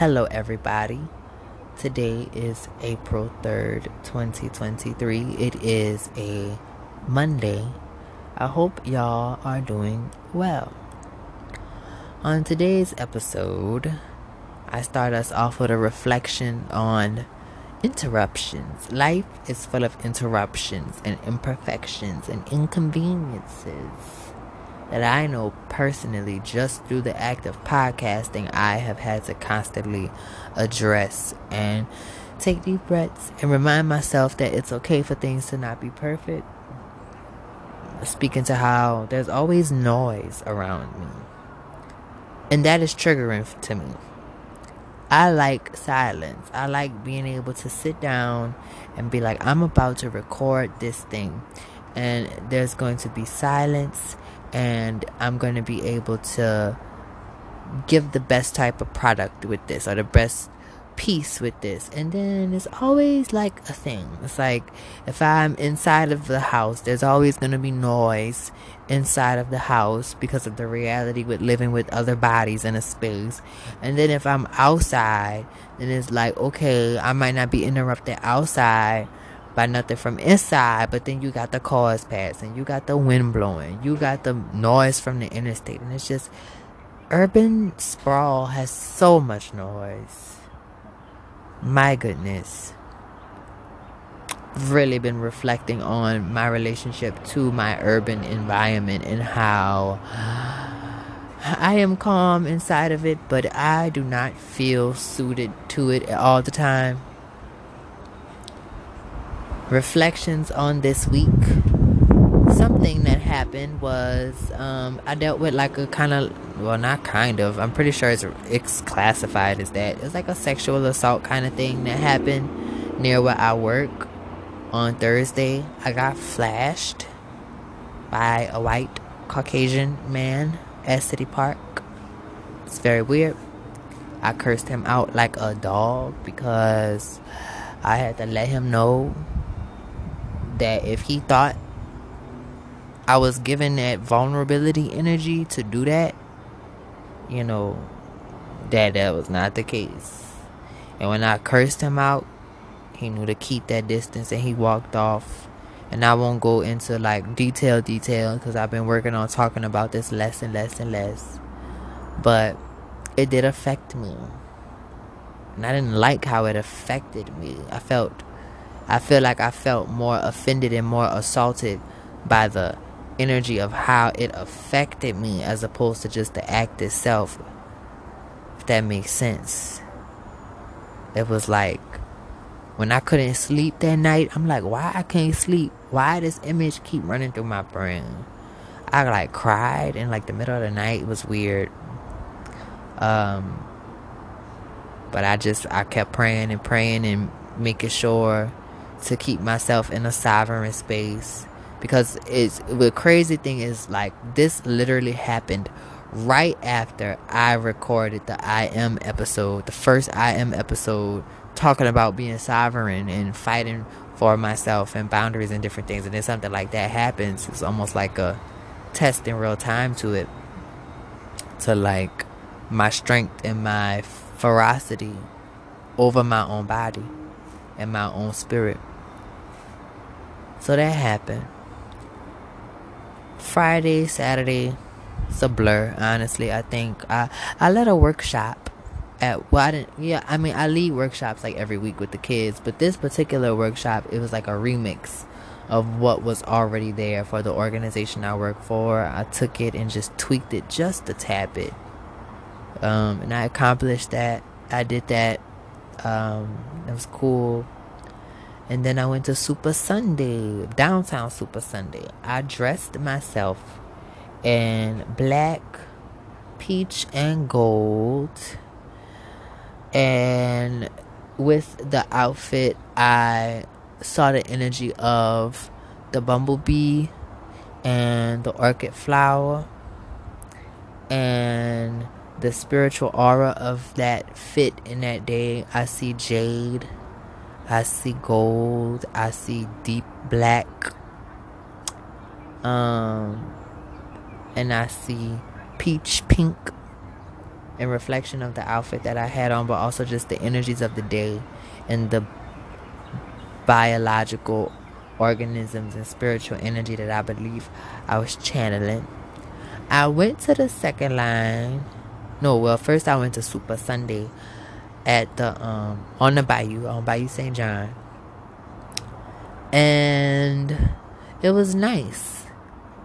Hello, everybody. Today is April 3rd, 2023. It is a Monday. I hope y'all are doing well. On today's episode, I start us off with a reflection on interruptions. Life is full of interruptions and imperfections and inconveniences that I know personally just through the act of podcasting, I have had to constantly address and take deep breaths and remind myself that it's okay for things to not be perfect. Speaking to how there's always noise around me, and that is triggering to me. I like silence. I like being able to sit down and be like, I'm about to record this thing, and there's going to be silence and I'm going to be able to give the best type of product with this or the best piece with this. And then it's always like a thing. It's like if I'm inside of the house, there's always going to be noise inside of the house because of the reality with living with other bodies in a space. And then if I'm outside, then it's like, okay, I might not be interrupted outside by nothing from inside, but then you got the cars passing, you got the wind blowing, you got the noise from the interstate, and it's just urban sprawl has so much noise. My goodness. I've Really been reflecting on my relationship to my urban environment and how I am calm inside of it, but I do not feel suited to it all the time reflections on this week. Something that happened was um, I dealt with like a kind of, well, not kind of, I'm pretty sure it's, it's classified as that. It's like a sexual assault kind of thing that happened near where I work on Thursday. I got flashed by a white Caucasian man at City Park. It's very weird. I cursed him out like a dog because I had to let him know that if he thought I was given that vulnerability energy to do that, you know, that that was not the case. And when I cursed him out, he knew to keep that distance and he walked off. And I won't go into like detail detail because I've been working on talking about this less and less and less. But it did affect me. And I didn't like how it affected me. I felt I feel like I felt more offended and more assaulted by the energy of how it affected me as opposed to just the act itself. If that makes sense. It was like when I couldn't sleep that night, I'm like, why I can't sleep? Why this image keep running through my brain? I like cried in like the middle of the night. It was weird. Um but I just I kept praying and praying and making sure to keep myself in a sovereign space. Because it's the crazy thing is like this literally happened right after I recorded the I am episode, the first I am episode talking about being sovereign and fighting for myself and boundaries and different things. And then something like that happens it's almost like a test in real time to it to like my strength and my ferocity over my own body and my own spirit so that happened. Friday, Saturday, it's a blur. Honestly, I think I I led a workshop at well, I didn't. Yeah, I mean, I lead workshops like every week with the kids, but this particular workshop, it was like a remix of what was already there for the organization I work for. I took it and just tweaked it just a tad bit, um, and I accomplished that. I did that. Um, it was cool. And then I went to Super Sunday, downtown Super Sunday. I dressed myself in black, peach, and gold. And with the outfit, I saw the energy of the bumblebee and the orchid flower and the spiritual aura of that fit in that day. I see jade I see gold. I see deep black. Um, and I see peach pink. in reflection of the outfit that I had on, but also just the energies of the day and the biological organisms and spiritual energy that I believe I was channeling. I went to the second line. No, well, first I went to Super Sunday at the um on the bayou on Bayou St. John. And it was nice.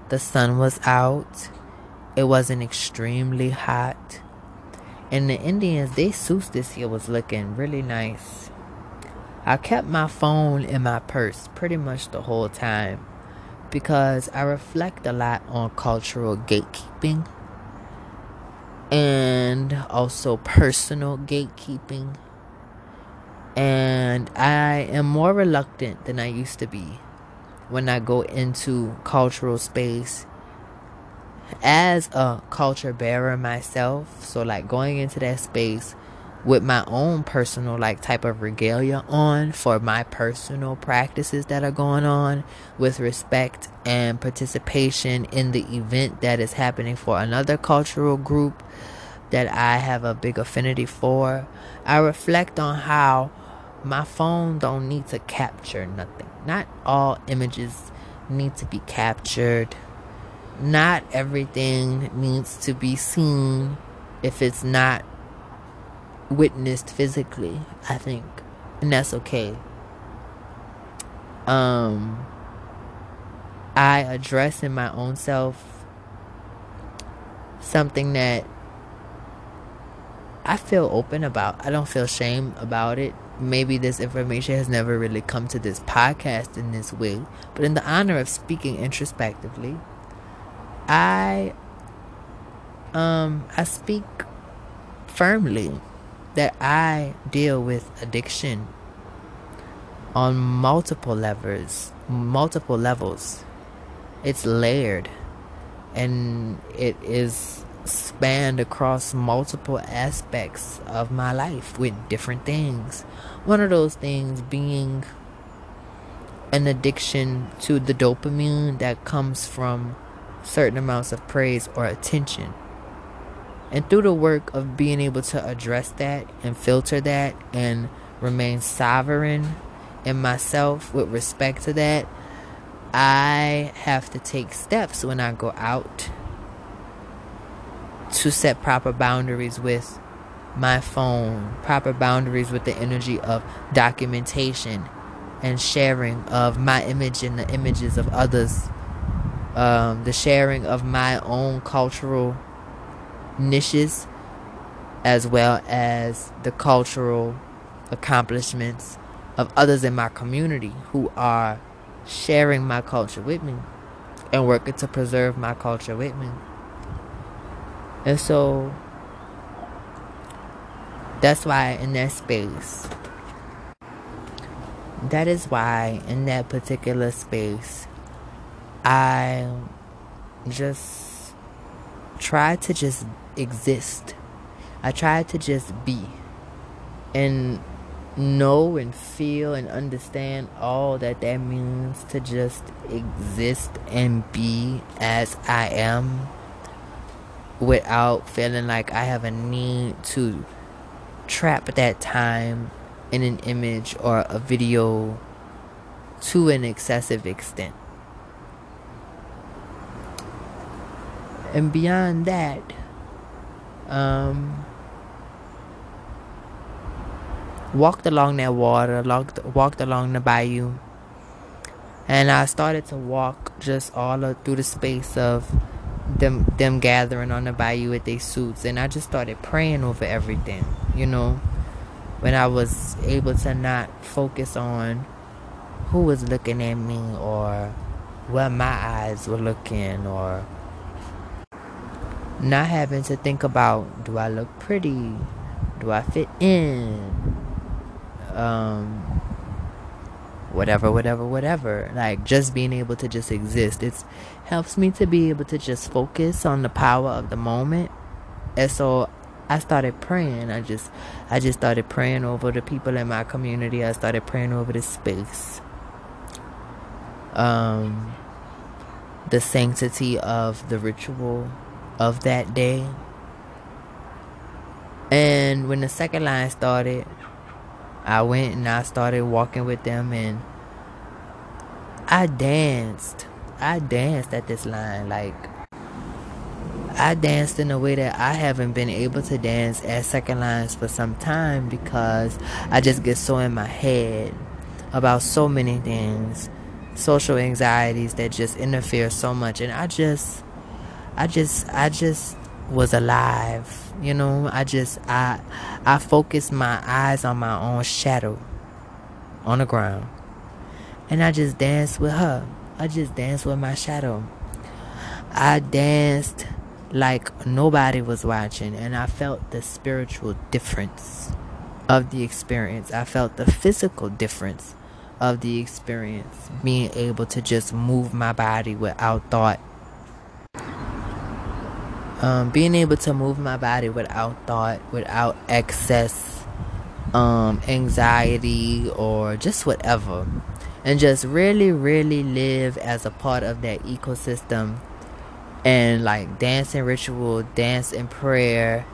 The sun was out. It wasn't extremely hot. And the Indians, they suits this year was looking really nice. I kept my phone in my purse pretty much the whole time because I reflect a lot on cultural gatekeeping and also personal gatekeeping. And I am more reluctant than I used to be when I go into cultural space as a culture bearer myself. So, like going into that space with my own personal like type of regalia on for my personal practices that are going on with respect and participation in the event that is happening for another cultural group that I have a big affinity for. I reflect on how my phone don't need to capture nothing. Not all images need to be captured. Not everything needs to be seen if it's not witnessed physically, I think. And that's okay. Um I address in my own self something that I feel open about. I don't feel shame about it. Maybe this information has never really come to this podcast in this way, but in the honor of speaking introspectively, I um I speak firmly that I deal with addiction on multiple levels, multiple levels. It's layered and it is spanned across multiple aspects of my life with different things. One of those things being an addiction to the dopamine that comes from certain amounts of praise or attention. And through the work of being able to address that and filter that and remain sovereign in myself with respect to that, I have to take steps when I go out to set proper boundaries with my phone, proper boundaries with the energy of documentation and sharing of my image and the images of others, um, the sharing of my own cultural niches as well as the cultural accomplishments of others in my community who are sharing my culture with me and working to preserve my culture with me. And so that's why in that space, that is why in that particular space, I just try to just exist. I try to just be and know and feel and understand all that that means to just exist and be as I am without feeling like I have a need to trap that time in an image or a video to an excessive extent. And beyond that, um, walked along that water, walked, walked along the bayou, and I started to walk just all through the space of them them gathering on the bayou with their suits, and I just started praying over everything, you know. When I was able to not focus on who was looking at me or where my eyes were looking or not having to think about do I look pretty? Do I fit in? Um, whatever, whatever, whatever. Like just being able to just exist. It helps me to be able to just focus on the power of the moment. And so I started praying. I just I just started praying over the people in my community. I started praying over the space. Um the sanctity of the ritual of that day And when the second line started, I went and I started walking with them and I danced. I danced at this line. Like, I danced in a way that I haven't been able to dance at second lines for some time because I just get so in my head about so many things, social anxieties that just interfere so much. And I just, I just, I just was alive. You know, I just, I, I focused my eyes on my own shadow on the ground. And I just danced with her. I just danced with my shadow. I danced like nobody was watching, and I felt the spiritual difference of the experience. I felt the physical difference of the experience, being able to just move my body without thought. Um, being able to move my body without thought, without excess um, anxiety or just whatever. And just really, really live as a part of that ecosystem. And like dance and ritual, dance and prayer,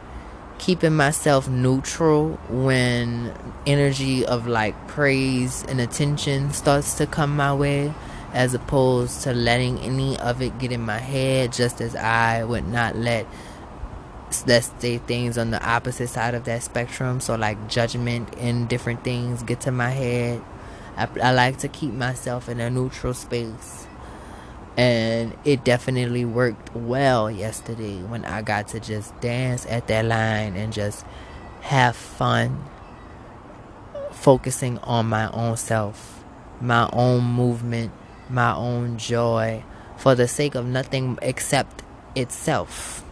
keeping myself neutral when energy of like praise and attention starts to come my way as opposed to letting any of it get in my head just as I would not let let's say things on the opposite side of that spectrum so like judgment and different things get to my head I, I like to keep myself in a neutral space. And it definitely worked well yesterday when I got to just dance at that line and just have fun focusing on my own self, my own movement, my own joy for the sake of nothing except itself.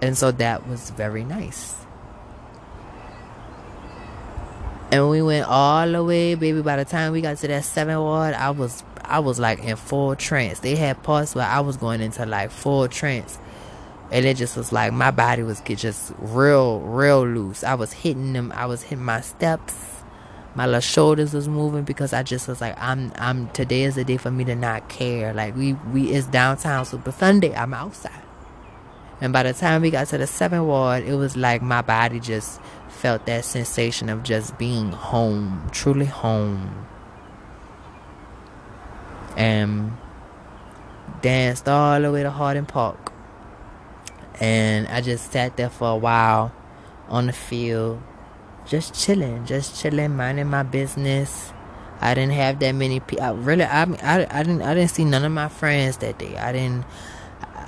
And so that was very nice. And we went all the way, baby. By the time we got to that seven ward, I was I was like in full trance. They had parts where I was going into like full trance. And it just was like my body was just real, real loose. I was hitting them. I was hitting my steps. My little shoulders was moving because I just was like, I'm, I'm. Today is the day for me to not care. Like we, we is downtown Super Sunday. I'm outside. And by the time we got to the seventh ward, it was like my body just felt that sensation of just being home, truly home. And danced all the way to Hardin Park. And I just sat there for a while on the field, just chilling, just chilling, minding my business. I didn't have that many people. I really, I, I, I didn't, I didn't see none of my friends that day. I didn't,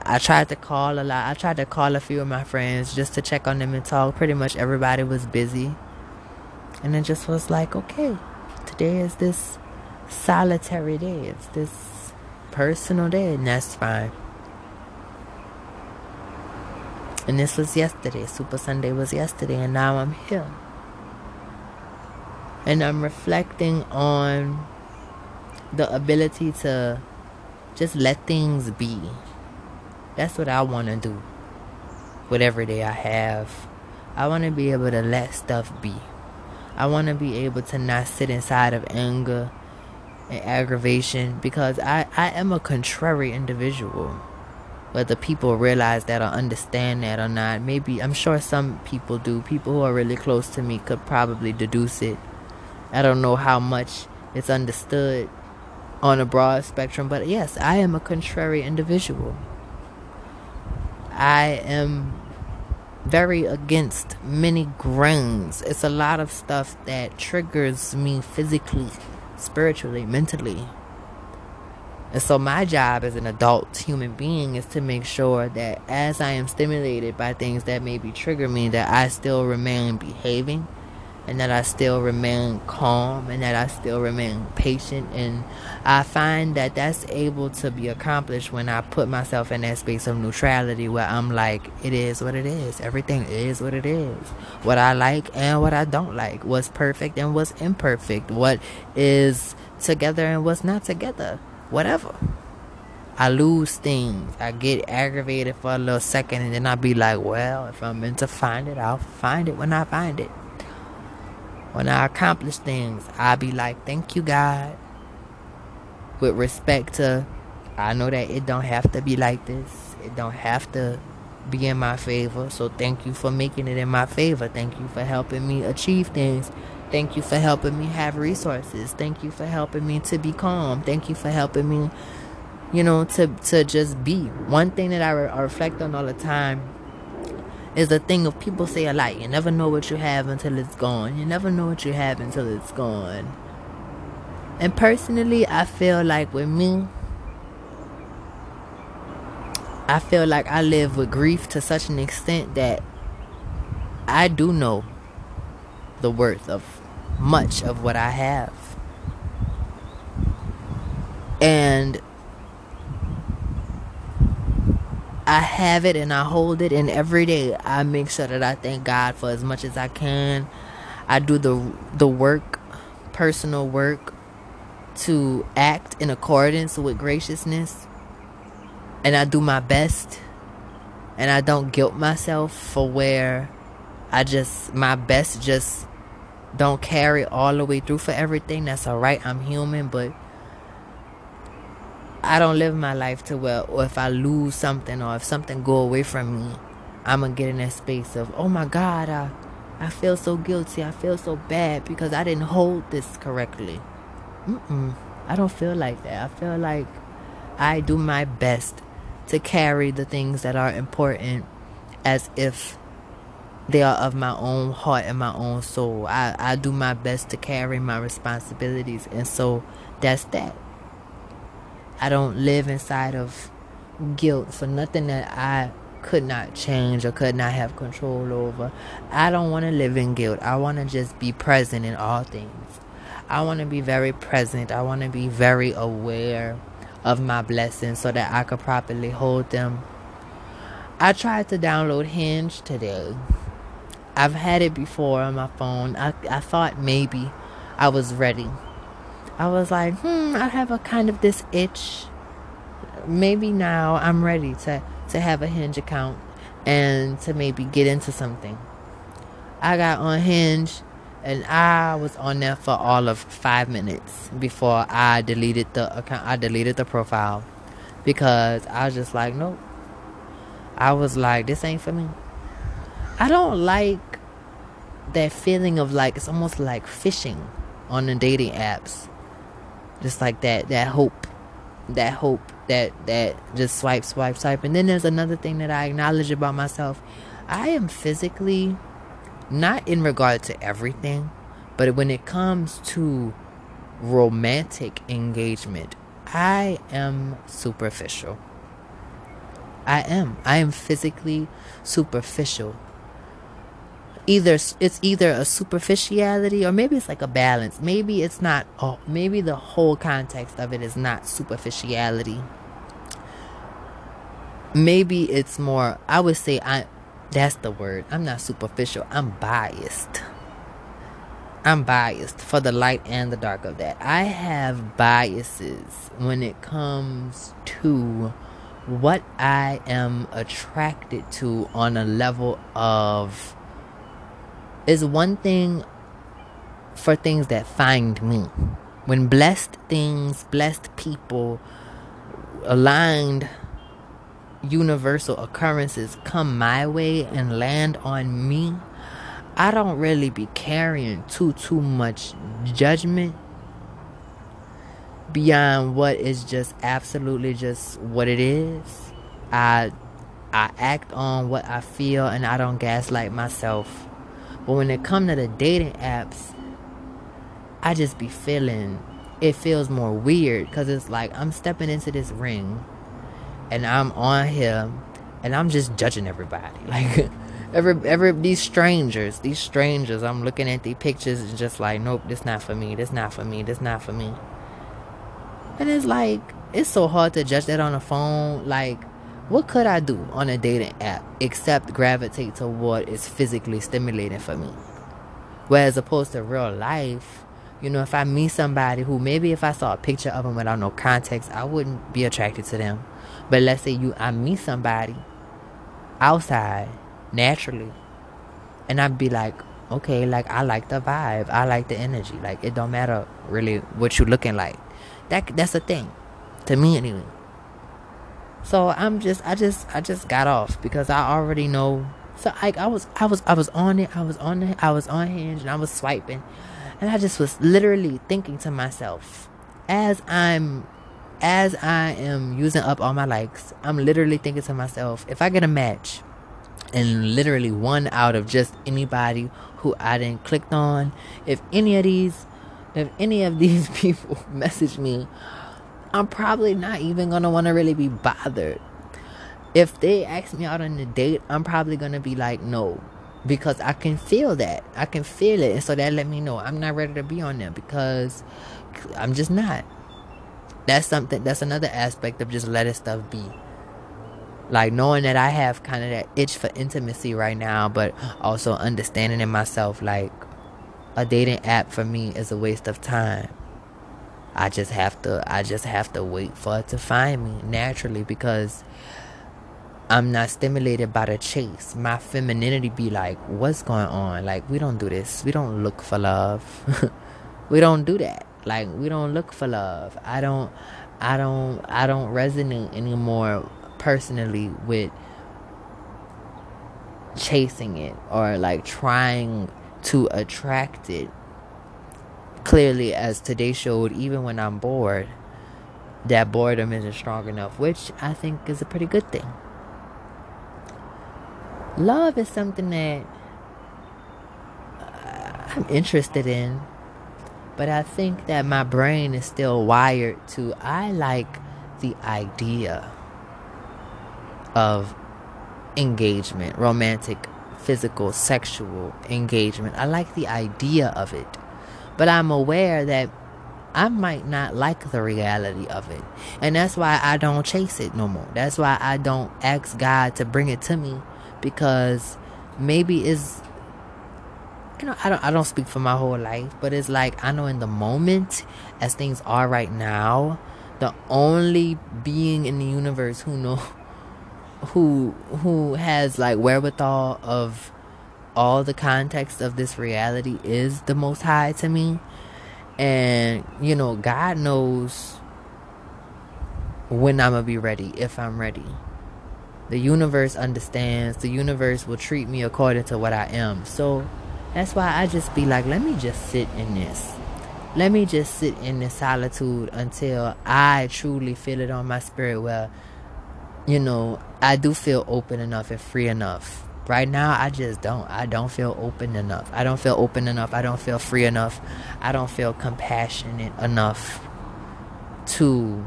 I tried to call a lot. I tried to call a few of my friends just to check on them and talk. Pretty much everybody was busy. And it just was like, okay, today is this solitary day. It's this personal day, and that's fine. And this was yesterday. Super Sunday was yesterday, and now I'm here. And I'm reflecting on the ability to just let things be that's what I want to do. Whatever day I have, I want to be able to let stuff be. I want to be able to not sit inside of anger and aggravation because I, I am a contrary individual. Whether people realize that or understand that or not, maybe I'm sure some people do. People who are really close to me could probably deduce it. I don't know how much it's understood on a broad spectrum, but yes, I am a contrary individual. I am very against many grains. It's a lot of stuff that triggers me physically, spiritually, mentally. And so, my job as an adult human being is to make sure that as I am stimulated by things that maybe trigger me, that I still remain behaving and that I still remain calm and that I still remain patient. And I find that that's able to be accomplished when I put myself in that space of neutrality where I'm like, it is what it is. Everything is what it is. What I like and what I don't like. What's perfect and what's imperfect. What is together and what's not together. Whatever. I lose things. I get aggravated for a little second and then I'll be like, well, if I'm meant to find it, I'll find it when I find it when I accomplish things, I'll be like, thank you, God. With respect to, I know that it don't have to be like this. It don't have to be in my favor. So thank you for making it in my favor. Thank you for helping me achieve things. Thank you for helping me have resources. Thank you for helping me to be calm. Thank you for helping me, you know, to to just be. One thing that I, re- I reflect on all the time is the thing of people say a lot. You never know what you have until it's gone. You never know what you have until it's gone. And personally, I feel like with me, I feel like I live with grief to such an extent that I do know the worth of much of what I have. And I have it and I hold it, and every day I make sure that I thank God for as much as I can. I do the the work, personal work, to act in accordance with graciousness, and I do my best, and I don't guilt myself for where I just my best just don't carry all the way through for everything. That's all right. I'm human, but I don't live my life to where or if I lose something or if something go away from me, I'm gonna get in that space of oh my God, I I feel so guilty. I feel so bad because I didn't hold this correctly. Mm-mm. I don't feel like that. I feel like I do my best to carry the things that are important as if they are of my own heart and my own soul. I, I do my best to carry my responsibilities, and so that's that. I don't live inside of guilt for nothing that I could not change or could not have control over. I don't want to live in guilt. I want to just be present in all things. I want to be very present. I want to be very aware of my blessings so that I could properly hold them. I tried to download Hinge today. I've had it before on my phone. I, I thought maybe I was ready. I was like, hmm, I have a kind of this itch. Maybe now I'm ready to, to have a Hinge account and to maybe get into something. I got on Hinge and I was on there for all of five minutes before I deleted the account. I deleted the profile because I was just like, nope. I was like, this ain't for me. I don't like that feeling of like it's almost like fishing on the dating apps. Just like that that hope. That hope that that just swipe, swipe, swipe. And then there's another thing that I acknowledge about myself. I am physically not in regard to everything, but when it comes to romantic engagement, I am superficial. I am. I am physically superficial. Either it's either a superficiality or maybe it's like a balance. Maybe it's not. Oh, maybe the whole context of it is not superficiality. Maybe it's more. I would say I that's the word. I'm not superficial. I'm biased. I'm biased for the light and the dark of that. I have biases when it comes to what I am attracted to on a level of is one thing for things that find me. When blessed things, blessed people, aligned universal occurrences come my way and land on me, I don't really be carrying too too much judgment beyond what is just absolutely just what it is. I I act on what I feel and I don't gaslight myself. But when it come to the dating apps, I just be feeling it feels more weird because it's like I'm stepping into this ring and I'm on here and I'm just judging everybody. Like every every these strangers, these strangers, I'm looking at these pictures and just like, nope, this not for me, this not for me, this not for me. And it's like it's so hard to judge that on a phone. Like, what could I do on a dating app except gravitate to what is physically stimulating for me? Whereas opposed to real life, you know, if I meet somebody who maybe if I saw a picture of them without no context, I wouldn't be attracted to them. But let's say you I meet somebody outside naturally and I'd be like, okay, like I like the vibe. I like the energy. Like it don't matter really what you looking like. That that's the thing. To me anyway. So I'm just, I just, I just got off because I already know. So I, I was, I was, I was on it. I was on it. I was on Hinge and I was swiping, and I just was literally thinking to myself, as I'm, as I am using up all my likes, I'm literally thinking to myself, if I get a match, and literally one out of just anybody who I didn't clicked on, if any of these, if any of these people message me I'm probably not even gonna want to really be bothered. If they ask me out on a date, I'm probably gonna be like, no, because I can feel that. I can feel it, and so that let me know I'm not ready to be on there because I'm just not. That's something. That's another aspect of just letting stuff be. Like knowing that I have kind of that itch for intimacy right now, but also understanding in myself like a dating app for me is a waste of time. I just have to I just have to wait for it to find me naturally because I'm not stimulated by the chase. My femininity be like, what's going on? Like we don't do this. We don't look for love. we don't do that. Like we don't look for love. I don't I don't I don't resonate anymore personally with chasing it or like trying to attract it clearly, as today showed, even when I'm bored, that boredom isn't strong enough, which I think is a pretty good thing. Love is something that uh, I'm interested in, but I think that my brain is still wired to I like the idea of engagement, romantic, physical, sexual engagement. I like the idea of it. But I'm aware that I might not like the reality of it. And that's why I don't chase it no more. That's why I don't ask God to bring it to me because maybe it's you know, I don't I don't speak for my whole life, but it's like I know in the moment as things are right now, the only being in the universe who know who who has like wherewithal of all the context of this reality is the most high to me. And, you know, God knows when I'm to be ready, if I'm ready. The universe understands. The universe will treat me according to what I am. So that's why I just be like, let me just sit in this. Let me just sit in this solitude until I truly feel it on my spirit. Well, you know, I do feel open enough and free enough Right now, I just don't. I don't feel open enough. I don't feel open enough. I don't feel free enough. I don't feel compassionate enough to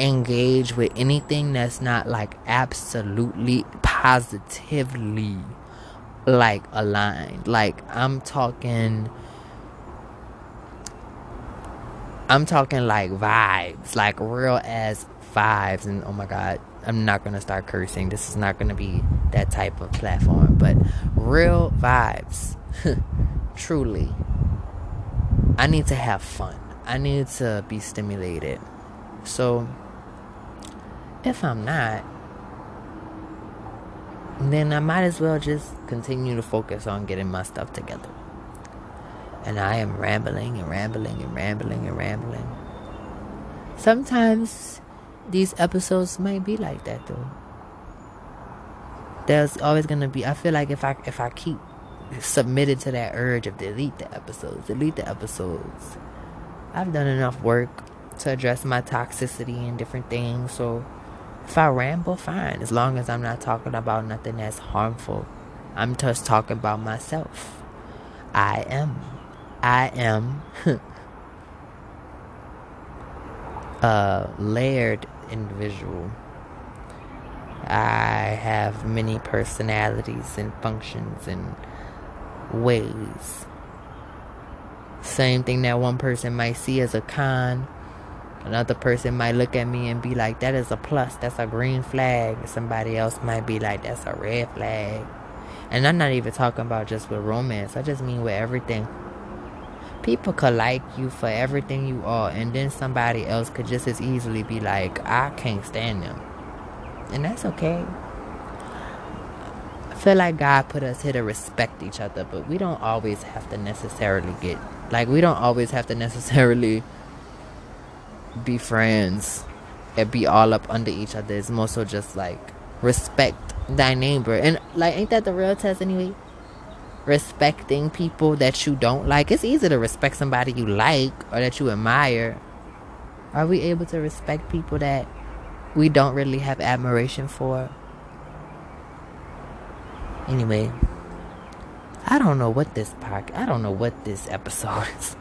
engage with anything that's not like absolutely positively like aligned. Like I'm talking I'm talking like vibes, like real ass vibes and oh my god, I'm not gonna start cursing. This is not gonna be that type of platform, but real vibes. Truly. I need to have fun. I need to be stimulated. So if I'm not, then I might as well just continue to focus on getting my stuff together. And I am rambling and rambling and rambling and rambling. Sometimes these episodes might be like that though. There's always gonna be. I feel like if I if I keep submitted to that urge of delete the episodes, delete the episodes. I've done enough work to address my toxicity and different things. So if I ramble, fine. As long as I'm not talking about nothing that's harmful. I'm just talking about myself. I am. I am a layered individual. I have many personalities and functions and ways. Same thing that one person might see as a con, another person might look at me and be like, that is a plus, that's a green flag. Somebody else might be like, that's a red flag. And I'm not even talking about just with romance, I just mean with everything. People could like you for everything you are, and then somebody else could just as easily be like, I can't stand them. And that's okay. I feel like God put us here to respect each other, but we don't always have to necessarily get, like, we don't always have to necessarily be friends. and be all up under each other. It's more so just like respect thy neighbor. And like ain't that the real test anyway? Respecting people that you don't like. It's easy to respect somebody you like or that you admire. Are we able to respect people that we don't really have admiration for? Anyway, I don't know what this park. I don't know what this episode is.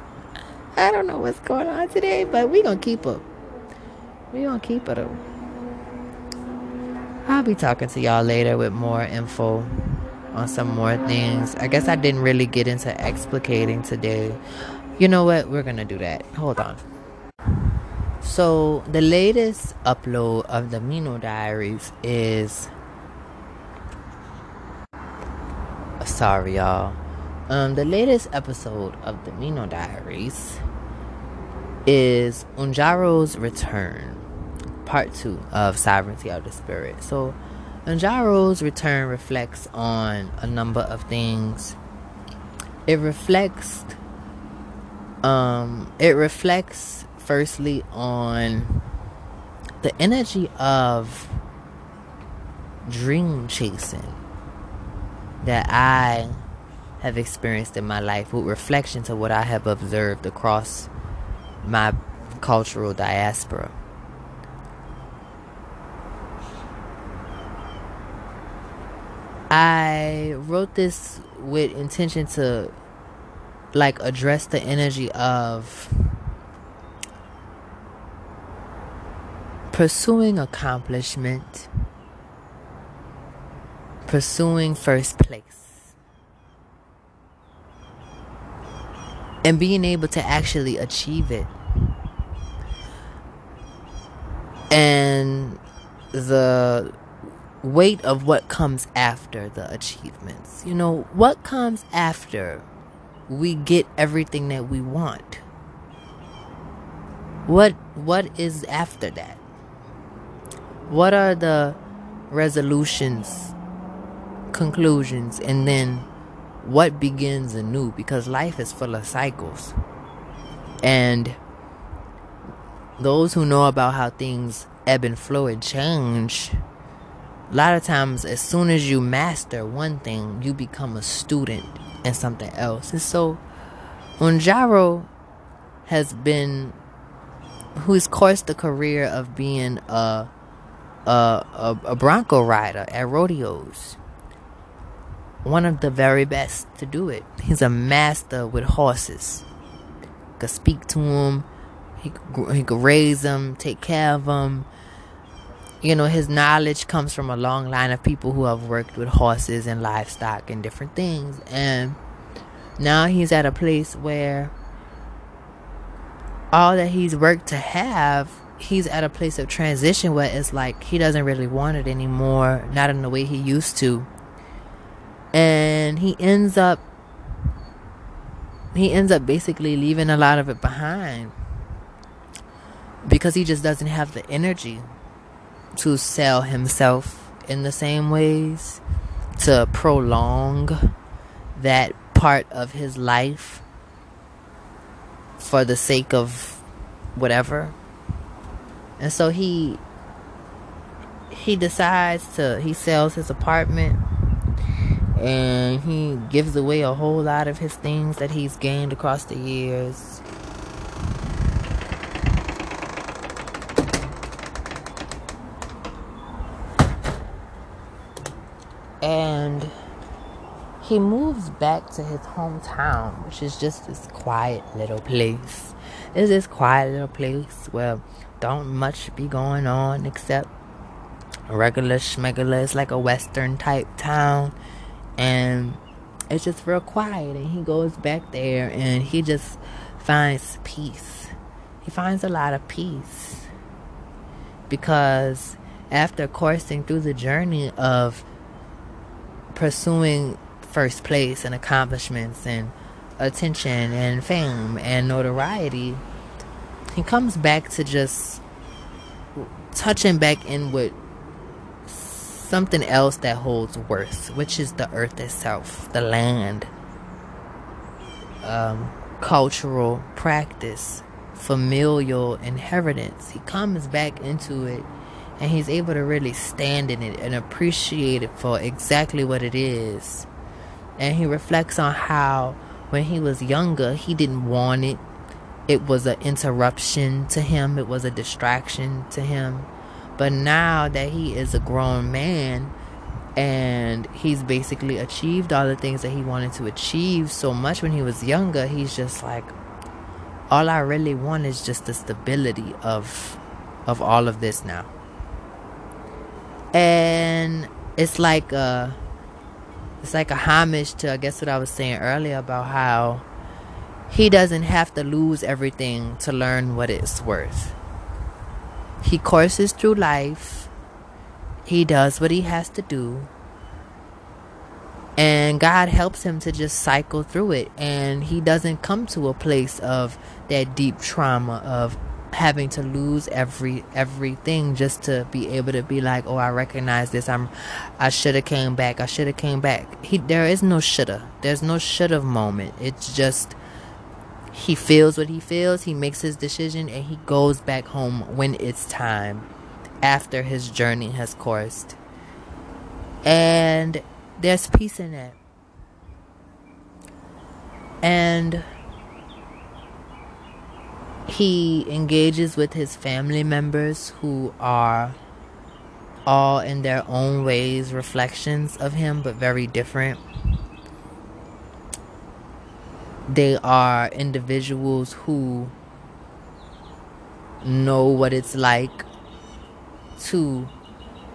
I don't know what's going on today, but we gonna keep it. We gonna keep it. I'll be talking to y'all later with more info on some more things. I guess I didn't really get into explicating today. You know what? We're gonna do that. Hold on. So the latest upload of the Mino Diaries is sorry y'all. Um the latest episode of the Mino Diaries is Unjaro's return, part two of Sovereignty of the Spirit. So Unjaro's return reflects on a number of things. It reflects um it reflects firstly on the energy of dream chasing that I have experienced in my life with reflection to what I have observed across my cultural diaspora. I wrote this with intention to like address the energy of pursuing accomplishment, pursuing first place, and being able to actually achieve it. And the weight of what comes after the achievements. You know, what comes after we get everything that we want? What what is after that? What are the resolutions, conclusions, and then what begins anew? Because life is full of cycles. And those who know about how things ebb and flow and change a lot of times as soon as you master one thing you become a student in something else. And so unjaro has been who's coursed the career of being a a, a, a bronco rider at rodeos. One of the very best to do it. He's a master with horses. Could speak to him. He, he could raise them take care of them you know, his knowledge comes from a long line of people who have worked with horses and livestock and different things. And now he's at a place where all that he's worked to have, he's at a place of transition where it's like he doesn't really want it anymore, not in the way he used to. And he ends up he ends up basically leaving a lot of it behind because he just doesn't have the energy to sell himself in the same ways, to prolong that part of his life for the sake of whatever. And so he he decides to he sells his apartment and he gives away a whole lot of his things that he's gained across the years and he moves back to his hometown, which is just this quiet little place. It's this quiet little place where don't much be going on except regular schmegula. It's like a western type town, and it's just real quiet. And he goes back there, and he just finds peace. He finds a lot of peace because after coursing through the journey of pursuing first place and accomplishments and attention and fame and notoriety, he comes back to just touching back in with something else that holds worth, which is the earth itself, the land, um, cultural practice, familial inheritance. He comes back into it and he's able to really stand in it and appreciate it for exactly what it is. And he reflects on how when he was younger, he didn't want it. It was an interruption to him, it was a distraction to him. But now that he is a grown man and he's basically achieved all the things that he wanted to achieve so much when he was younger, he's just like, all I really want is just the stability of of all of this now. And it's like a it's like a homage to I guess what I was saying earlier about how he doesn't have to lose everything to learn what it's worth. He courses through life. He does what he has to do. And God helps him to just cycle through it. And he doesn't come to a place of that deep trauma of having to lose every everything just to be able to be like oh i recognize this. I'm i should have came back. I should have came back. He there is no shoulda. There's no shoulda moment. It's just he feels what he feels. He makes his decision and he goes back home when it's time after his journey has coursed. And there's peace in that. And he engages with his family members who are all in their own ways reflections of him, but very different. They are individuals who know what it's like to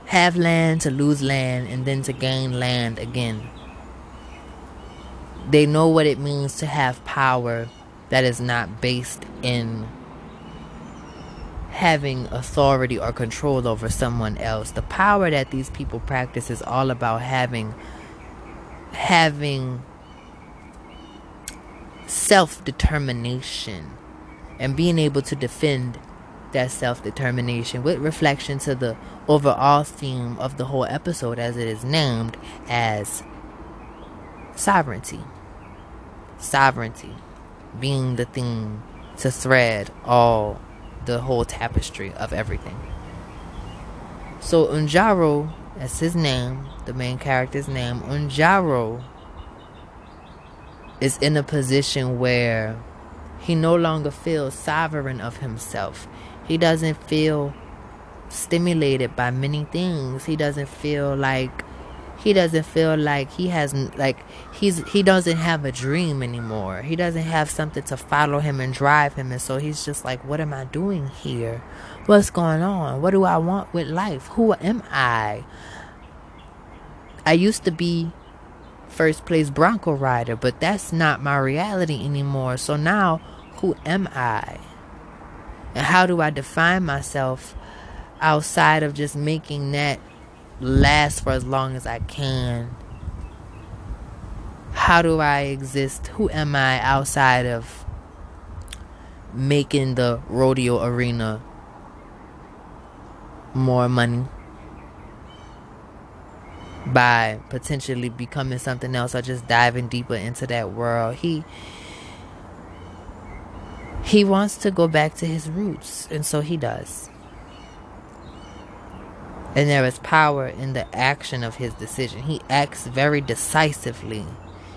have land, to lose land, and then to gain land again. They know what it means to have power that is not based in having authority or control over someone else. The power that these people practice is all about having having self-determination and being able to defend that self-determination with reflection to the overall theme of the whole episode as it is named as sovereignty. Sovereignty being the thing to thread all the whole tapestry of everything. So Unjaro, that's his name, the main character's name, Unjaro is in a position where he no longer feels sovereign of himself. He doesn't feel stimulated by many things. He doesn't feel like he doesn't feel like he hasn't like he's he doesn't have a dream anymore. He doesn't have something to follow him and drive him. And so he's just like what am i doing here? What's going on? What do i want with life? Who am i? I used to be first place bronco rider but that's not my reality anymore. So now who am i? And how do i define myself outside of just making that last for as long as I can? How do I exist? Who am I outside of making the rodeo arena more money by potentially becoming something else or just diving deeper into that world? He he wants to go back to his roots, and so he does. And there is power in the action of his decision. He acts very decisively.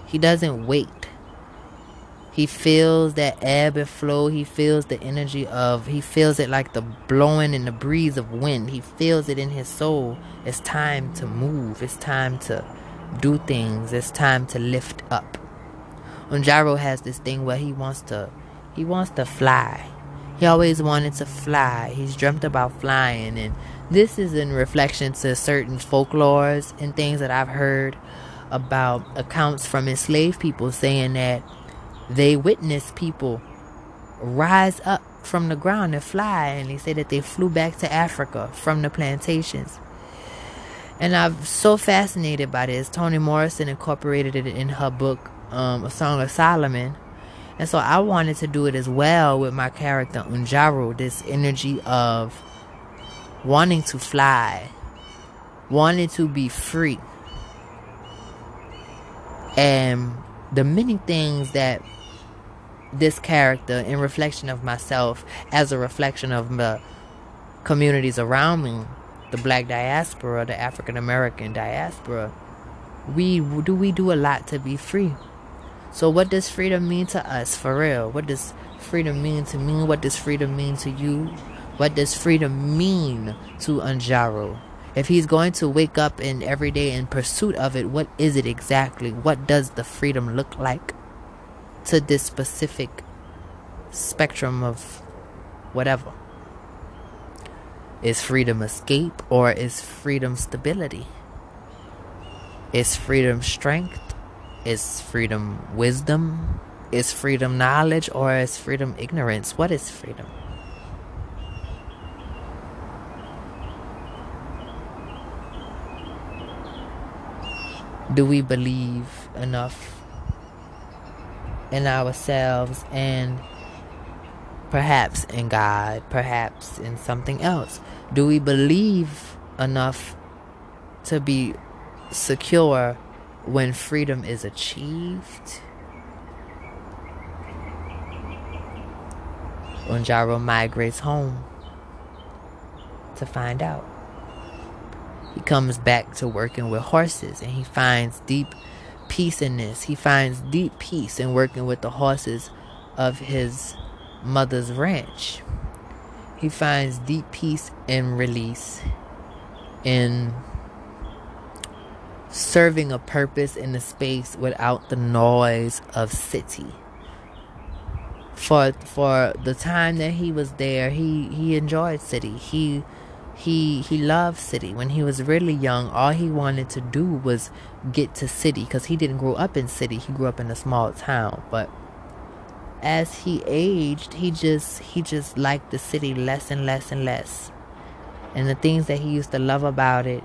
He doesn't wait. He feels that ebb and flow. He feels the energy of, he feels it like the blowing in the breeze of wind. He feels it in his soul. It's time to move. It's time to do things. It's time to lift up. Unjaro has this thing where he wants to, he wants to fly. He always wanted to fly. He's dreamt about flying and this is in reflection to certain folklores and things that I've heard about accounts from enslaved people saying that they witnessed people rise up from the ground and fly and they say that they flew back to Africa from the plantations. And I'm so fascinated by this. Toni Morrison incorporated it in her book, um, A Song of Solomon. And so I wanted to do it as well with my character Unjaro, this energy of wanting to fly, wanting to be free, and the many things that this character in reflection of myself as a reflection of the communities around me, the black diaspora, the African American diaspora, we do we do a lot to be free. So what does freedom mean to us for real? What does freedom mean to me? What does freedom mean to you? What does freedom mean to Unjaro? If he's going to wake up in every day in pursuit of it, what is it exactly? What does the freedom look like to this specific spectrum of whatever? Is freedom escape or is freedom stability? Is freedom strength? Is freedom wisdom? Is freedom knowledge or is freedom ignorance? What is freedom? Do we believe enough in ourselves and perhaps in God, perhaps in something else? Do we believe enough to be secure when freedom is achieved? Unjaro migrates home to find out. He comes back to working with horses and he finds deep peace in this. He finds deep peace in working with the horses of his mother's ranch. He finds deep peace and release in serving a purpose in the space without the noise of city. For for the time that he was there, he he enjoyed city. He he he loved city. When he was really young all he wanted to do was get to city because he didn't grow up in city. He grew up in a small town. But as he aged he just he just liked the city less and less and less. And the things that he used to love about it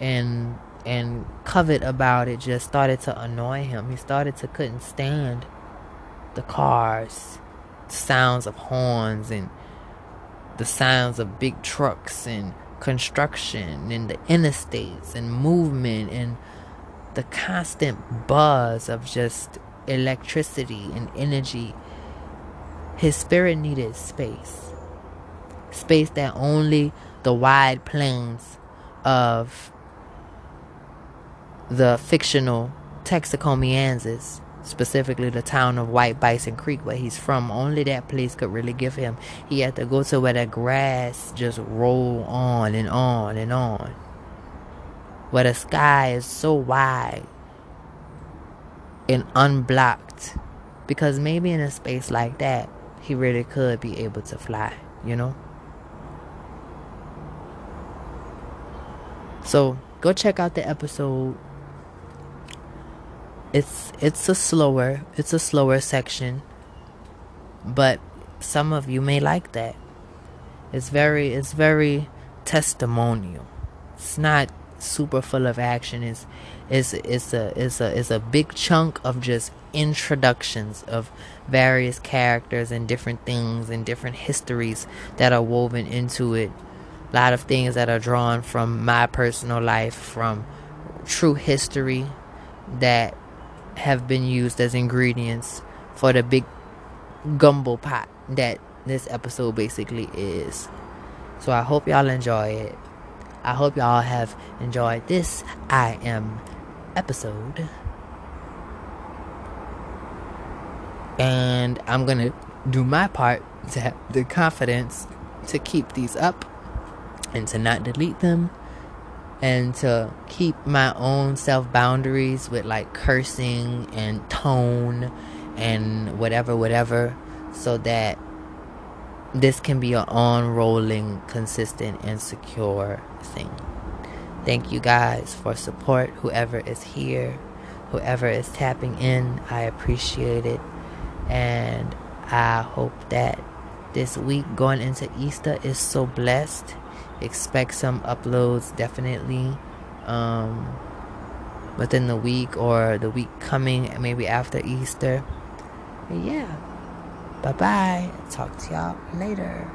and and covet about it just started to annoy him. He started to couldn't stand the cars sounds of horns and the sounds of big trucks and construction and the interstates and movement and the constant buzz of just electricity and energy. His spirit needed space. Space that only the wide plains of the fictional Texacomianses specifically the town of White Bison Creek where he's from. Only that place could really give him. He had to go to where the grass just roll on and on and on. Where the sky is so wide and unblocked. Because maybe in a space like that, he really could be able to fly, you know? So go check out the episode it's it's a slower it's a slower section but some of you may like that. It's very it's very testimonial. It's not super full of action. It's it's it's a it's a it's a big chunk of just introductions of various characters and different things and different histories that are woven into it. A lot of things that are drawn from my personal life from true history that have been used as ingredients for the big gumbo pot that this episode basically is. So I hope y'all enjoy it. I hope y'all have enjoyed this I am episode. And I'm going to do my part to have the confidence to keep these up and to not delete them and to keep my own self boundaries with like cursing and tone and whatever, whatever, so that this can be an on rolling, consistent, and secure thing. Thank you guys for support. Whoever is here, whoever is tapping in, I appreciate it. And I hope that this week going into Easter is so blessed expect some uploads definitely um, within the week or the week coming, maybe after Easter. But yeah. Bye bye. Talk to y'all later.